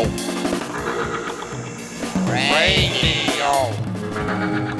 Radio. Radio.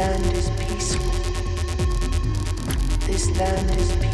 land is peaceful. This land is peaceful.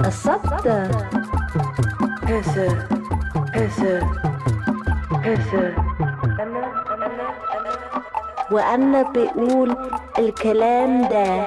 الصبت. كسر كسر كسر وأنا بقول الكلام ده.